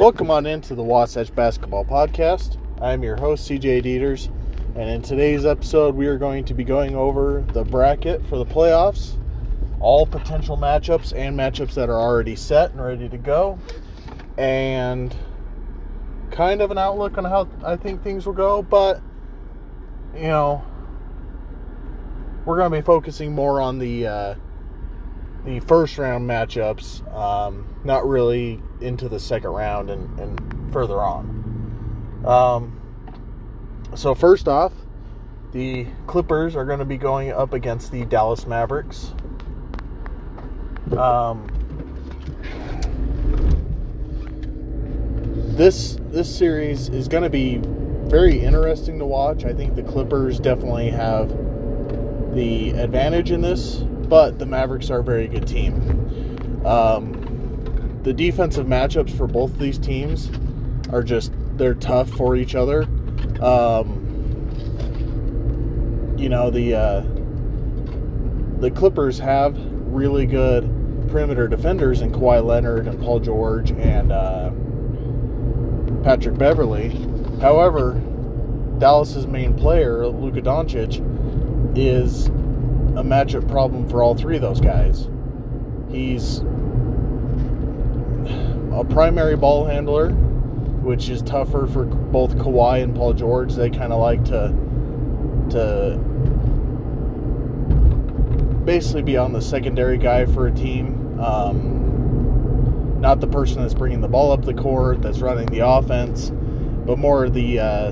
Welcome on into the Wasatch Basketball Podcast. I'm your host, CJ Dieters, and in today's episode, we are going to be going over the bracket for the playoffs, all potential matchups and matchups that are already set and ready to go, and kind of an outlook on how I think things will go, but you know, we're going to be focusing more on the uh, the first round matchups, um, not really into the second round and, and further on. Um, so, first off, the Clippers are going to be going up against the Dallas Mavericks. Um, this this series is going to be very interesting to watch. I think the Clippers definitely have the advantage in this, but the Mavericks are a very good team. Um, the defensive matchups for both these teams are just they're tough for each other. Um, you know the uh, the Clippers have really good perimeter defenders in Kawhi Leonard and Paul George and uh, Patrick Beverley. However, Dallas's main player, Luka Doncic, is a matchup problem for all three of those guys. He's a primary ball handler, which is tougher for both Kawhi and Paul George. They kind of like to to basically be on the secondary guy for a team. Um, not the person that's bringing the ball up the court, that's running the offense, but more the uh,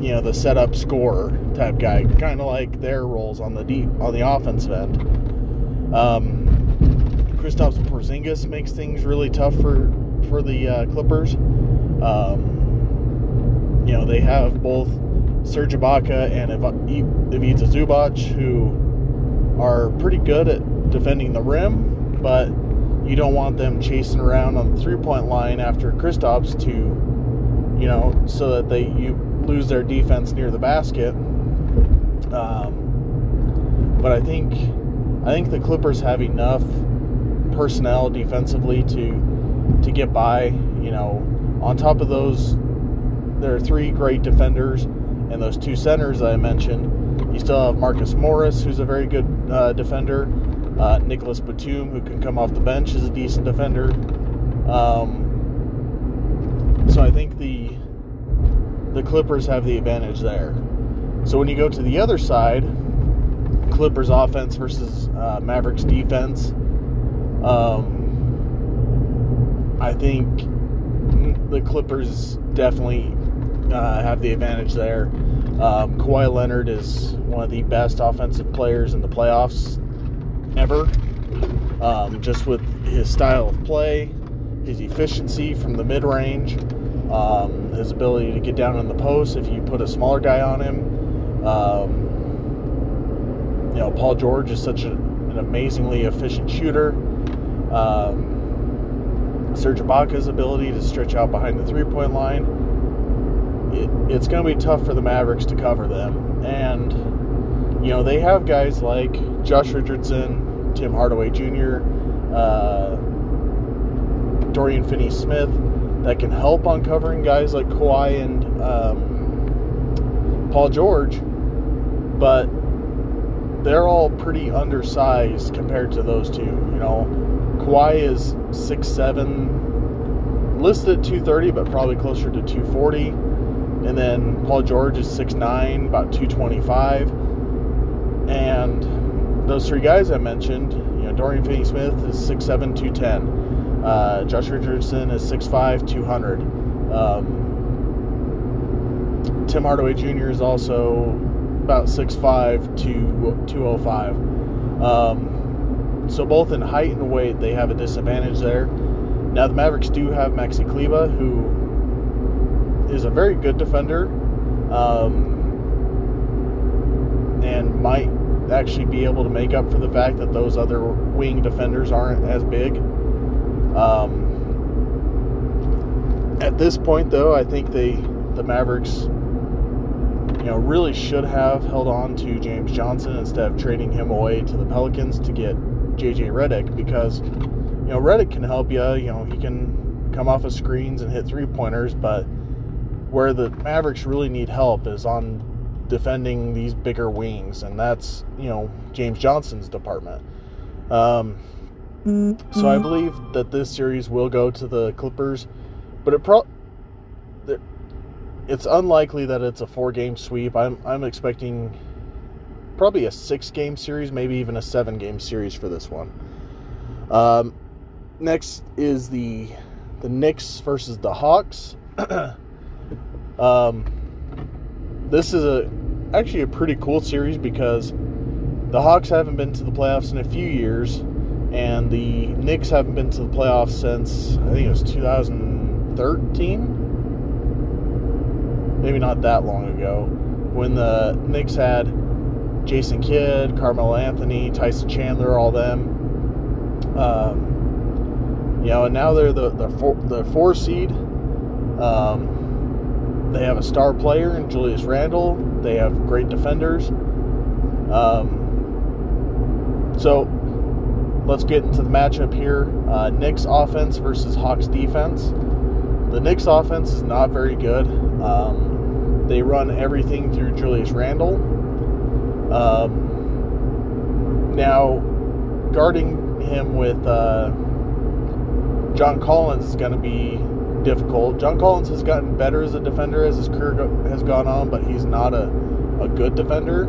you know the setup scorer type guy, kind of like their roles on the deep on the offensive end. Um, Kristaps Porzingis makes things really tough for for the uh, Clippers. Um, you know they have both Serge Ibaka and Ivica Zubac who are pretty good at defending the rim, but you don't want them chasing around on the three point line after Kristaps to, you know, so that they you lose their defense near the basket. Um, but I think I think the Clippers have enough personnel defensively to to get by. You know, on top of those, there are three great defenders and those two centers I mentioned. You still have Marcus Morris, who's a very good uh, defender. Uh, Nicolas Batum, who can come off the bench, is a decent defender. Um, so I think the the Clippers have the advantage there. So when you go to the other side, Clippers offense versus uh, Mavericks defense, um, I think the Clippers definitely uh, have the advantage there. Um, Kawhi Leonard is one of the best offensive players in the playoffs ever. Um, just with his style of play, his efficiency from the mid range, um, his ability to get down in the post if you put a smaller guy on him. Um, you know, Paul George is such a, an amazingly efficient shooter. Um, Serge Ibaka's ability to stretch out behind the three point line. It, it's going to be tough for the Mavericks to cover them. And, you know, they have guys like Josh Richardson, Tim Hardaway Jr., uh, Dorian Finney Smith that can help on covering guys like Kawhi and um, Paul George, but they're all pretty undersized compared to those two. You know, Kawhi is six seven, listed at 230, but probably closer to 240. And then Paul George is six nine, about 225. And those three guys I mentioned, you know, Dorian Finney Smith is 6'7, 210. Uh, Josh Richardson is 6'5", 200. Um, Tim Hardaway Jr. is also about 6'5", to 205. Um, so both in height and weight, they have a disadvantage there. Now the Mavericks do have Maxi Kleber, who is a very good defender, um, and might actually be able to make up for the fact that those other wing defenders aren't as big. Um, at this point, though, I think they the Mavericks, you know, really should have held on to James Johnson instead of trading him away to the Pelicans to get JJ Redick because you know Redick can help you. You know, he can come off of screens and hit three pointers, but where the Mavericks really need help is on defending these bigger wings, and that's you know James Johnson's department. Um, so I believe that this series will go to the Clippers, but it pro it's unlikely that it's a four game sweep. I'm I'm expecting probably a six game series, maybe even a seven game series for this one. Um, next is the the Knicks versus the Hawks. um, this is a actually a pretty cool series because the Hawks haven't been to the playoffs in a few years, and the Knicks haven't been to the playoffs since I think it was 2013. Maybe not that long ago, when the Knicks had Jason Kidd, Carmelo Anthony, Tyson Chandler, all them. Um, you know, and now they're the the four, the four seed. Um, they have a star player in Julius Randle. They have great defenders. Um, so let's get into the matchup here. Uh, Knicks offense versus Hawks defense. The Knicks offense is not very good. Um, they run everything through Julius Randle. Um, now, guarding him with uh, John Collins is going to be difficult. John Collins has gotten better as a defender as his career go- has gone on, but he's not a, a good defender.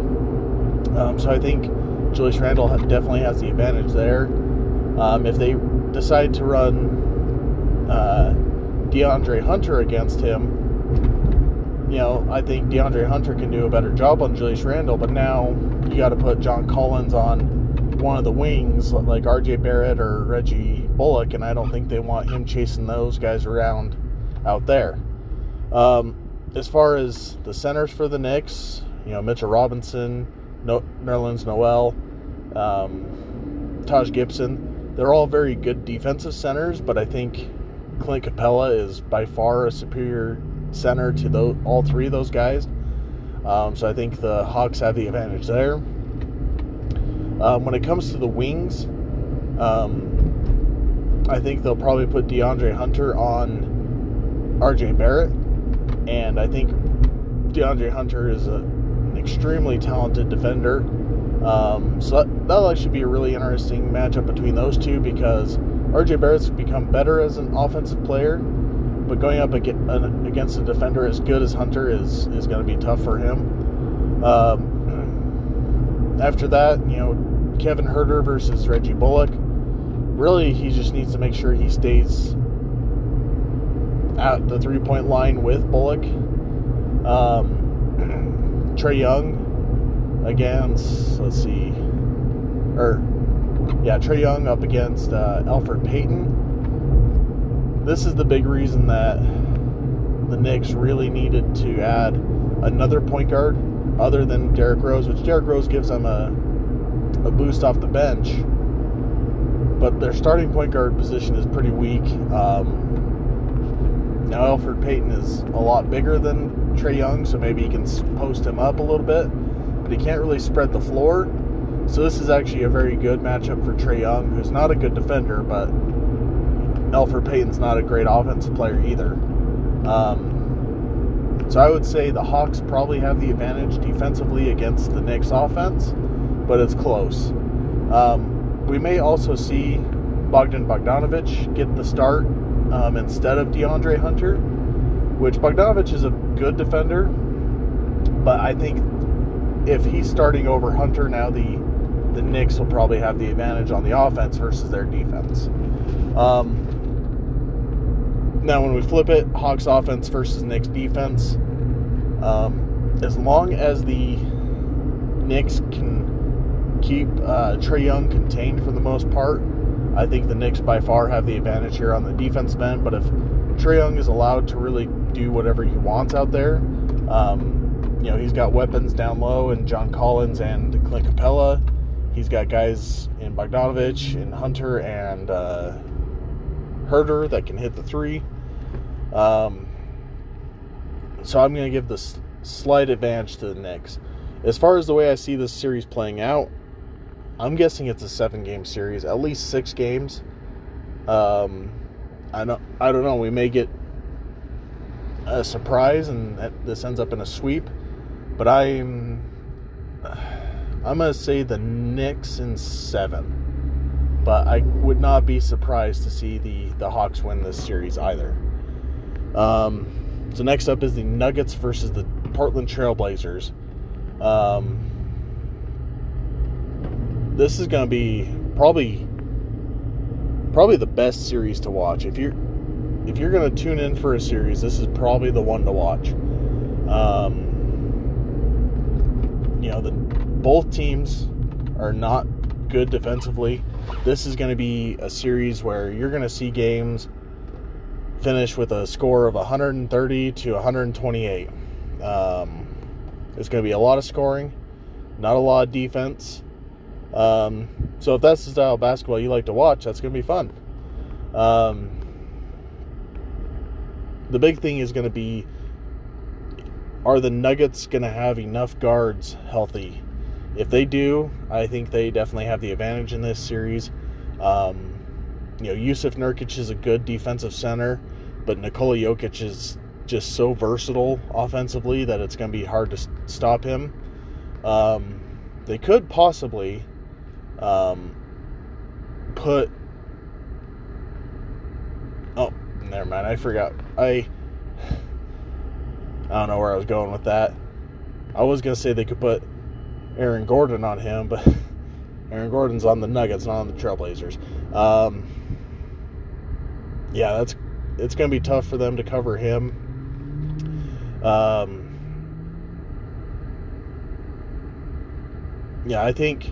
Um, so I think Julius Randle definitely has the advantage there. Um, if they decide to run uh, DeAndre Hunter against him, you know, I think DeAndre Hunter can do a better job on Julius Randle, but now you got to put John Collins on one of the wings like RJ Barrett or Reggie Bullock, and I don't think they want him chasing those guys around out there. Um, as far as the centers for the Knicks, you know, Mitchell Robinson, no- Nerlens Noel, um, Taj Gibson, they're all very good defensive centers, but I think Clint Capela is by far a superior center to those, all three of those guys. Um, so I think the Hawks have the advantage there. Um, when it comes to the wings, um, I think they'll probably put DeAndre Hunter on RJ Barrett. And I think DeAndre Hunter is a, an extremely talented defender. Um, so that, that'll actually be a really interesting matchup between those two because RJ Barrett's become better as an offensive player but going up against a defender as good as Hunter is is going to be tough for him. Um, after that, you know, Kevin Huerter versus Reggie Bullock. Really, he just needs to make sure he stays at the three point line with Bullock. Um, Trae Young against, let's see, or yeah, Trae Young up against uh, Elfrid Payton this is the big reason that the Knicks really needed to add another point guard other than Derrick Rose, which Derrick Rose gives them a, a boost off the bench. But their starting point guard position is pretty weak. Um, now, Alfred Payton is a lot bigger than Trae Young, so maybe he can post him up a little bit, but he can't really spread the floor. So, this is actually a very good matchup for Trae Young, who's not a good defender, but Elfrid Payton's not a great offensive player either. Um, so I would say the Hawks probably have the advantage defensively against the Knicks offense, but it's close. Um, we may also see Bogdan Bogdanovich get the start um, instead of DeAndre Hunter, which Bogdanovich is a good defender, but I think if he's starting over Hunter now, the the Knicks will probably have the advantage on the offense versus their defense. Um, now, when we flip it, Hawks offense versus Knicks defense, um, as long as the Knicks can keep uh, Trae Young contained for the most part, I think the Knicks by far have the advantage here on the defense end. But if Trae Young is allowed to really do whatever he wants out there, um, you know, he's got weapons down low and John Collins and Clint Capela. He's got guys in Bogdanovich and Hunter and uh, Huerter that can hit the three. Um, so I'm going to give this slight advantage to the Knicks. As far as the way I see this series playing out, I'm guessing it's a seven game series, at least six games. Um, I don't I don't know. We may get a surprise and this ends up in a sweep, but I'm I'm gonna say the Knicks in seven. But I would not be surprised to see the the Hawks win this series either. Um, so next up is the Nuggets versus the Portland Trailblazers. Um, this is going to be probably probably the best series to watch. If you're if you're going to tune in for a series, this is probably the one to watch. Um, you know, the both teams are not good defensively. This is going to be a series where you're going to see games finish with a score of 130 to 128. Um, it's going to be a lot of scoring, not a lot of defense. Um, so if that's the style of basketball you like to watch, that's going to be fun. Um, the big thing is going to be are the Nuggets going to have enough guards healthy? If they do, I think they definitely have the advantage in this series. Um, you know, Jusuf Nurkic is a good defensive center, but Nikola Jokic is just so versatile offensively that it's going to be hard to stop him. Um, they could possibly um, put. Oh, never mind. I forgot. I. I don't know where I was going with that. I was going to say they could put Aaron Gordon on him, but Aaron Gordon's on the Nuggets, not on the Trailblazers. Um, yeah, that's it's going to be tough for them to cover him. Um, yeah, I think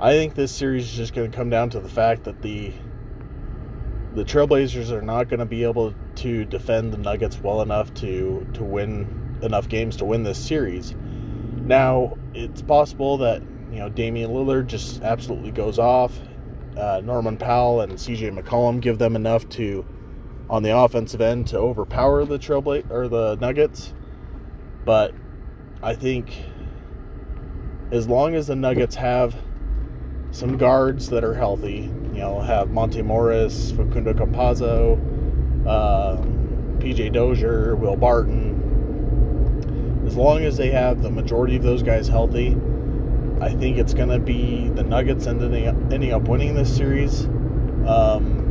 I think this series is just going to come down to the fact that the the Trailblazers are not going to be able to defend the Nuggets well enough to to win enough games to win this series. Now, it's possible that you know Damian Lillard just absolutely goes off. Uh, Norman Powell and C.J. McCollum give them enough to on the offensive end to overpower the Trailblazer or the Nuggets. But I think as long as the Nuggets have some guards that are healthy, you know, have Monte Morris, Facundo Campazzo, uh, PJ Dozier, Will Barton. As long as they have the majority of those guys healthy, I think it's going to be the Nuggets ending up, ending up winning this series. Um,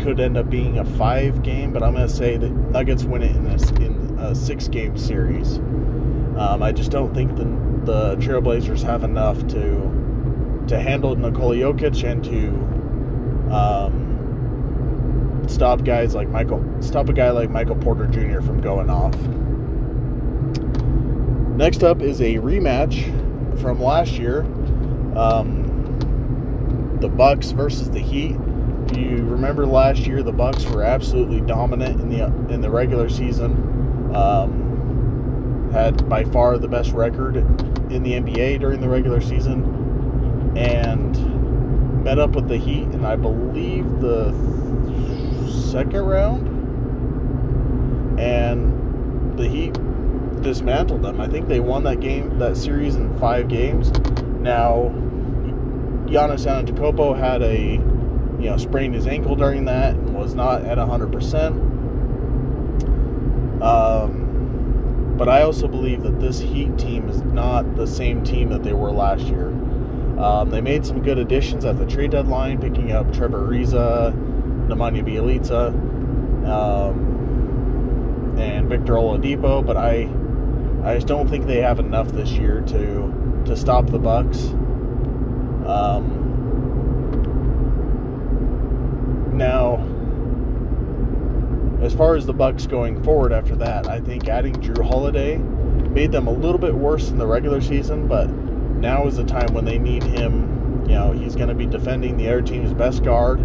could end up being a five game, but I'm going to say that Nuggets win it in a, in a six game series. Um, I just don't think the the Trailblazers have enough to to handle Nikola Jokic and to um, stop guys like Michael, stop a guy like Michael Porter Jr. from going off. Next up is a rematch from last year, um, the Bucks versus the Heat. You remember last year, the Bucks were absolutely dominant in the in the regular season. Um, had by far the best record in the NBA during the regular season, and met up with the Heat in I believe the second round, and the Heat dismantled them. I think they won that game, that series in five games. Now, Giannis Antetokounmpo had a you know, sprained his ankle during that and was not at 100%. Um, but I also believe that this Heat team is not the same team that they were last year. Um, they made some good additions at the trade deadline, picking up Trevor Ariza, Nemanja Bjelica, um, and Victor Oladipo. But I, I just don't think they have enough this year to to stop the Bucks. Um, Now, as far as the Bucks going forward after that, I think adding Jrue Holiday made them a little bit worse in the regular season, but now is the time when they need him. You know, he's going to be defending the other team's best guard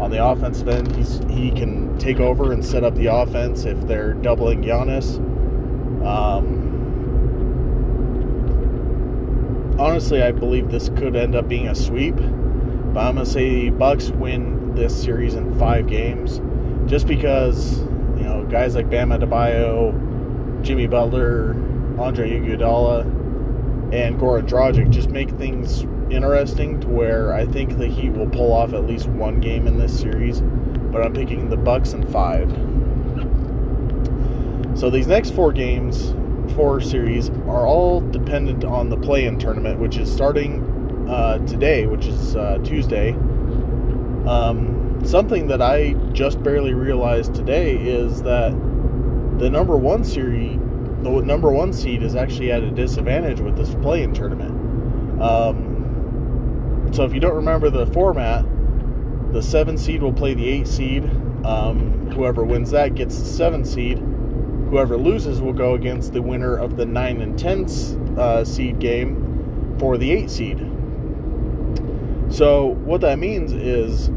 on the offensive end. He's he can take over and set up the offense if they're doubling Giannis. Um, honestly, I believe this could end up being a sweep, but I'm to say Bucks win this series in five games, just because you know guys like Bam Adebayo, Jimmy Butler, Andre Iguodala, and Goran Dragic just make things interesting to where I think the Heat will pull off at least one game in this series, but I'm picking the Bucks in five. So these next four games, four series, are all dependent on the play-in tournament, which is starting uh, today, which is uh, Tuesday. Um, something that I just barely realized today is that the number one series, the number one seed, is actually at a disadvantage with this play-in tournament. Um, so if you don't remember the format, the seven seed will play the eight seed. Um, whoever wins that gets the seven seed. Whoever loses will go against the winner of the nine and ten uh, seed game for the eight seed. So what that means is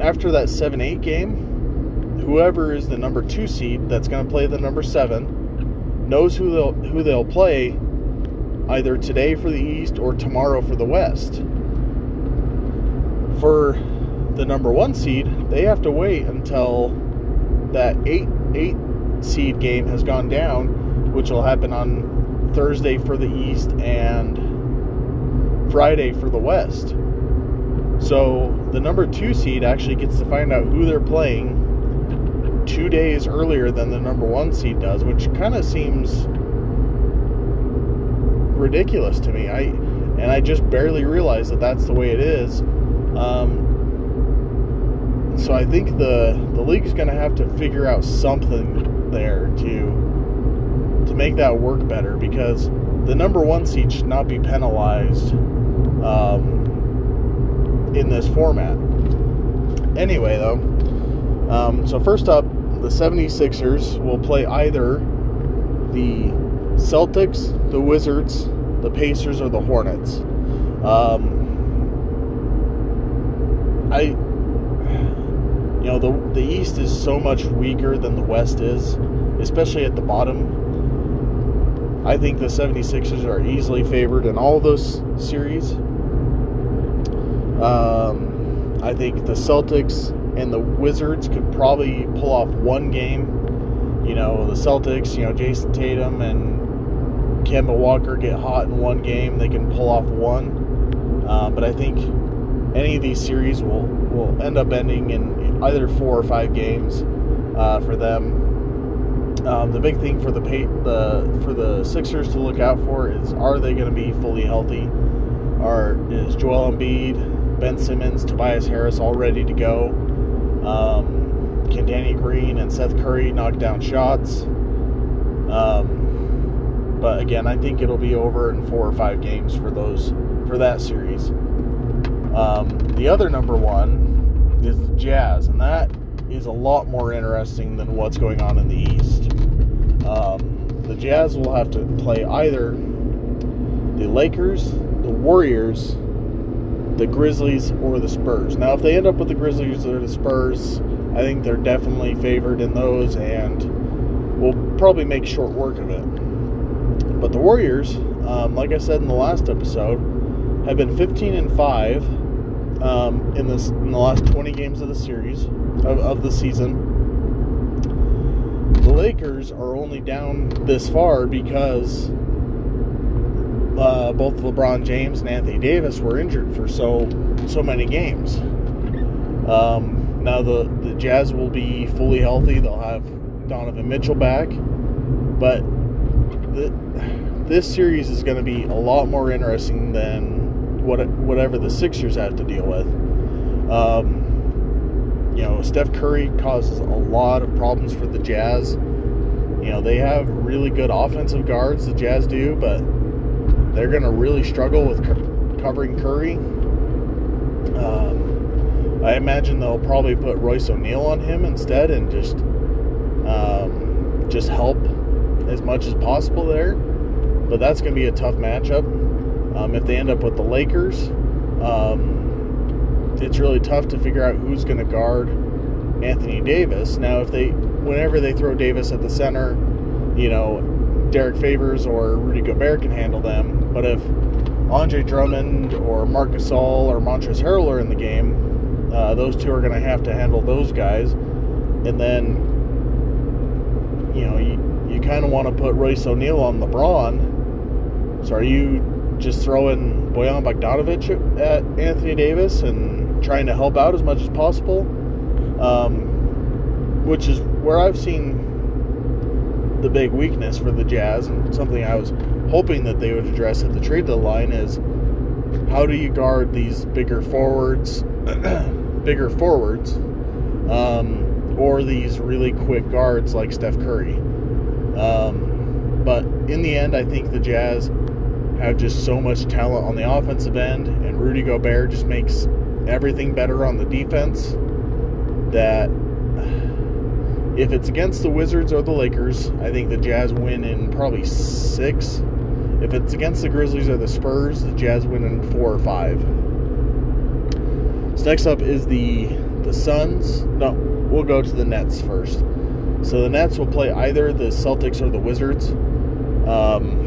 after that 7-8 game, whoever is the number 2 seed that's going to play the number 7 knows who they'll who they'll play either today for the East or tomorrow for the West. For the number 1 seed, they have to wait until that 8 8 seed game has gone down, which will happen on Thursday for the East and Friday for the West. So the number two seed actually gets to find out who they're playing two days earlier than the number one seed does, which kind of seems ridiculous to me. I and I just barely realized that that's the way it is. Um, so I think the the league's going to have to figure out something there to to make that work better because the number one seed should not be penalized. Um, in this format. Anyway, though, um, so first up, the 76ers will play either the Celtics, the Wizards, the Pacers, or the Hornets. Um, I, you know, the the East is so much weaker than the West is, especially at the bottom. I think the 76ers are easily favored in all those series. Um, I think the Celtics and the Wizards could probably pull off one game. You know, the Celtics, you know, Jayson Tatum and Kemba Walker get hot in one game. They can pull off one. Uh, but I think any of these series will, will end up ending in either four or five games uh, for them. Um, the big thing for the, the for the Sixers to look out for is are they going to be fully healthy? Are is Joel Embiid Ben Simmons, Tobias Harris all ready to go. Um, can Danny Green and Seth Curry knock down shots? Um, but again, I think it'll be over in four or five games for those for that series. Um, the other number one is the Jazz, and that is a lot more interesting than what's going on in the East. Um, the Jazz will have to play either the Lakers, the Warriors, the Grizzlies or the Spurs. Now, if they end up with the Grizzlies or the Spurs, I think they're definitely favored in those, and we'll probably make short work of it. But the Warriors, um, like I said in the last episode, have been 15 and five um, in this in the last 20 games of the series of, of the season. The Lakers are only down this far because uh, both LeBron James and Anthony Davis were injured for so so many games. Um, now the the Jazz will be fully healthy. They'll have Donovan Mitchell back, but the, this series is going to be a lot more interesting than what whatever the Sixers have to deal with. Um, you know, Steph Curry causes a lot of problems for the Jazz. You know, they have really good offensive guards, the Jazz do, but they're going to really struggle with covering Curry. Um, I imagine they'll probably put Royce O'Neale on him instead and just um, just help as much as possible there. But that's going to be a tough matchup. Um, if they end up with the Lakers, um, it's really tough to figure out who's going to guard Anthony Davis. Now, if they, whenever they throw Davis at the center, you know, Derrick Favors or Rudy Gobert can handle them. But if Andre Drummond or Marc Gasol or Montrezl Harrell are in the game, uh, those two are going to have to handle those guys. And then, you know, you, you kind of want to put Royce O'Neale on LeBron. So are you just throwing Bojan Bogdanovich at Anthony Davis and trying to help out as much as possible, um, which is where I've seen the big weakness for the Jazz and something I was hoping that they would address at the trade deadline is how do you guard these bigger forwards, bigger forwards, um, or these really quick guards like Steph Curry. Um, but in the end, I think the Jazz have just so much talent on the offensive end, and Rudy Gobert just makes everything better on the defense. That if it's against the Wizards or the Lakers, I think the Jazz win in probably six. If it's against the Grizzlies or the Spurs, the Jazz win in four or five. So next up is the the Suns. No, we'll go to the Nets first. So the Nets will play either the Celtics or the Wizards. Um,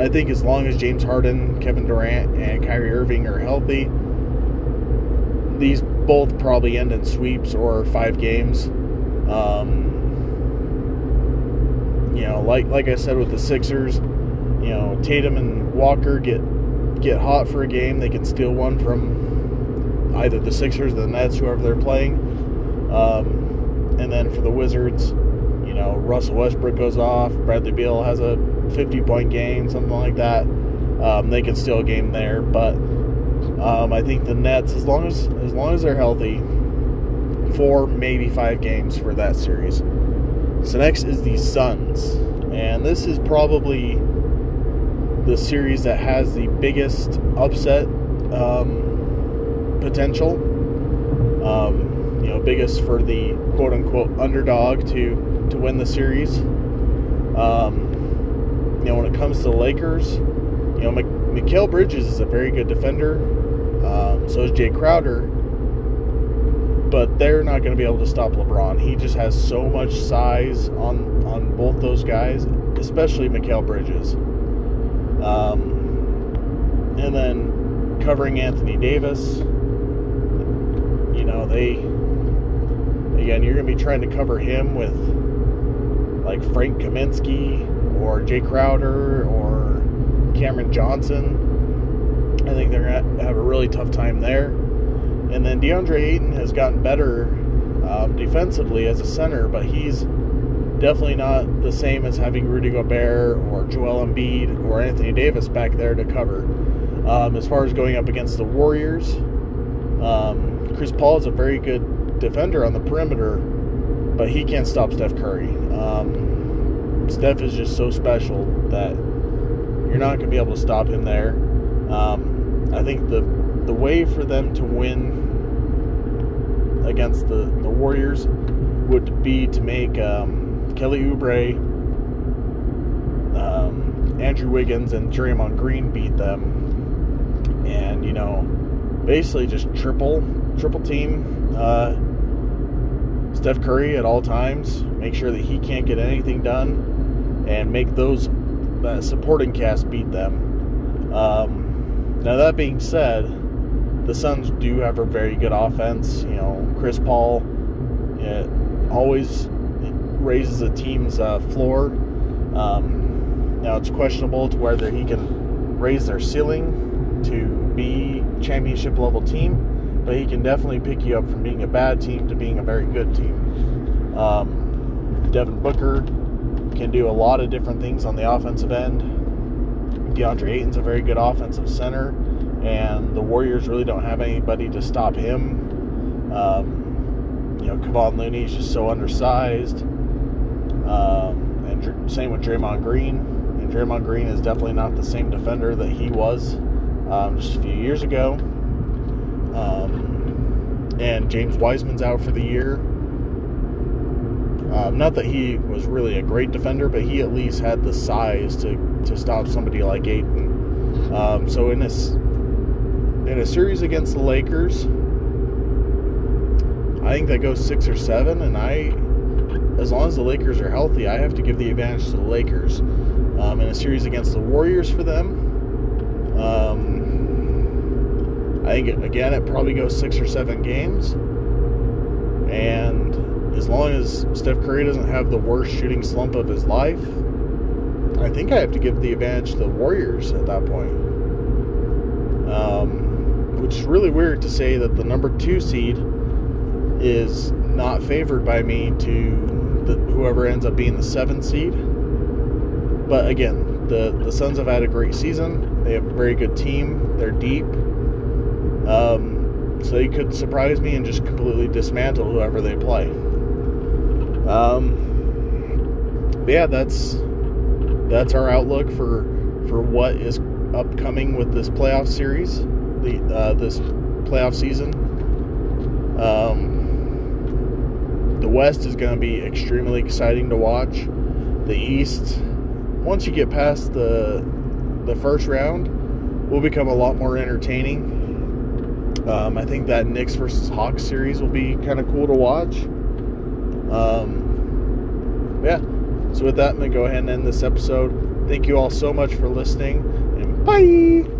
I think as long as James Harden, Kevin Durant, and Kyrie Irving are healthy, these both probably end in sweeps or five games. Um, you know, like like I said with the Sixers, you know, Tatum and Walker get get hot for a game, they can steal one from either the Sixers, the Nets, whoever they're playing. Um, and then for the Wizards, you know, Russell Westbrook goes off, Bradley Beal has a 50 point game, something like that. Um, they could steal a game there, but um, I think the Nets, as long as as long as they're healthy, four maybe five games for that series. So next is the Suns, and this is probably the series that has the biggest upset um, potential. Um, you know, biggest for the quote unquote underdog to to win the series. Um, you know, when it comes to the Lakers, you know, Mikal Bridges is a very good defender. Um, so is Jay Crowder. But they're not going to be able to stop LeBron. He just has so much size on on both those guys, especially Mikal Bridges. Um, and then covering Anthony Davis, you know, they again, you're going to be trying to cover him with like Frank Kaminsky or Jay Crowder or Cameron Johnson. I think they're going to have a really tough time there. And then DeAndre Ayton has gotten better um, defensively as a center, but he's definitely not the same as having Rudy Gobert or Joel Embiid or Anthony Davis back there to cover. Um, as far as going up against the Warriors, um, Chris Paul is a very good defender on the perimeter, but he can't stop Steph Curry. Um, Steph is just so special that you're not going to be able to stop him there. Um, I think the the way for them to win against the, the Warriors would be to make um, Kelly Oubre, um, Andrew Wiggins, and Draymond Green beat them, and you know, basically just triple triple team uh, Steph Curry at all times. Make sure that he can't get anything done, and make those supporting cast beat them. Um, now that being said, the Suns do have a very good offense. You know, Chris Paul always raises a team's uh, floor. Um, now it's questionable to whether he can raise their ceiling to be championship level team, but he can definitely pick you up from being a bad team to being a very good team. Um, Devin Booker can do a lot of different things on the offensive end. DeAndre Ayton's a very good offensive center, and the Warriors really don't have anybody to stop him. Um, you know, Kevon Looney is just so undersized. Um, and dr- same with Draymond Green. And Draymond Green is definitely not the same defender that he was um, just a few years ago. Um, and James Wiseman's out for the year. Um, not that he was really a great defender, but he at least had the size to, to stop somebody like Ayton. Um, so in this in a series against the Lakers, I think that goes six or seven, and I, as long as the Lakers are healthy, I have to give the advantage to the Lakers. Um, in a series against the Warriors for them, um, I think again it probably goes six or seven games, and as long as Steph Curry doesn't have the worst shooting slump of his life, I think I have to give the advantage to the Warriors at that point. Um, which is really weird to say that the number two seed is not favored by me to the, whoever ends up being the seventh seed. But again, the, the Suns have had a great season. They have a very good team. They're deep. Um, so they could surprise me and just completely dismantle whoever they play. Um, yeah, that's that's our outlook for for what is upcoming with this playoff series, the uh, this playoff season. Um, the West is going to be extremely exciting to watch. The East, once you get past the the first round, will become a lot more entertaining. Um, I think that Knicks versus Hawks series will be kind of cool to watch. Um. So with that, I'm gonna go ahead and end this episode. Thank you all so much for listening, and bye.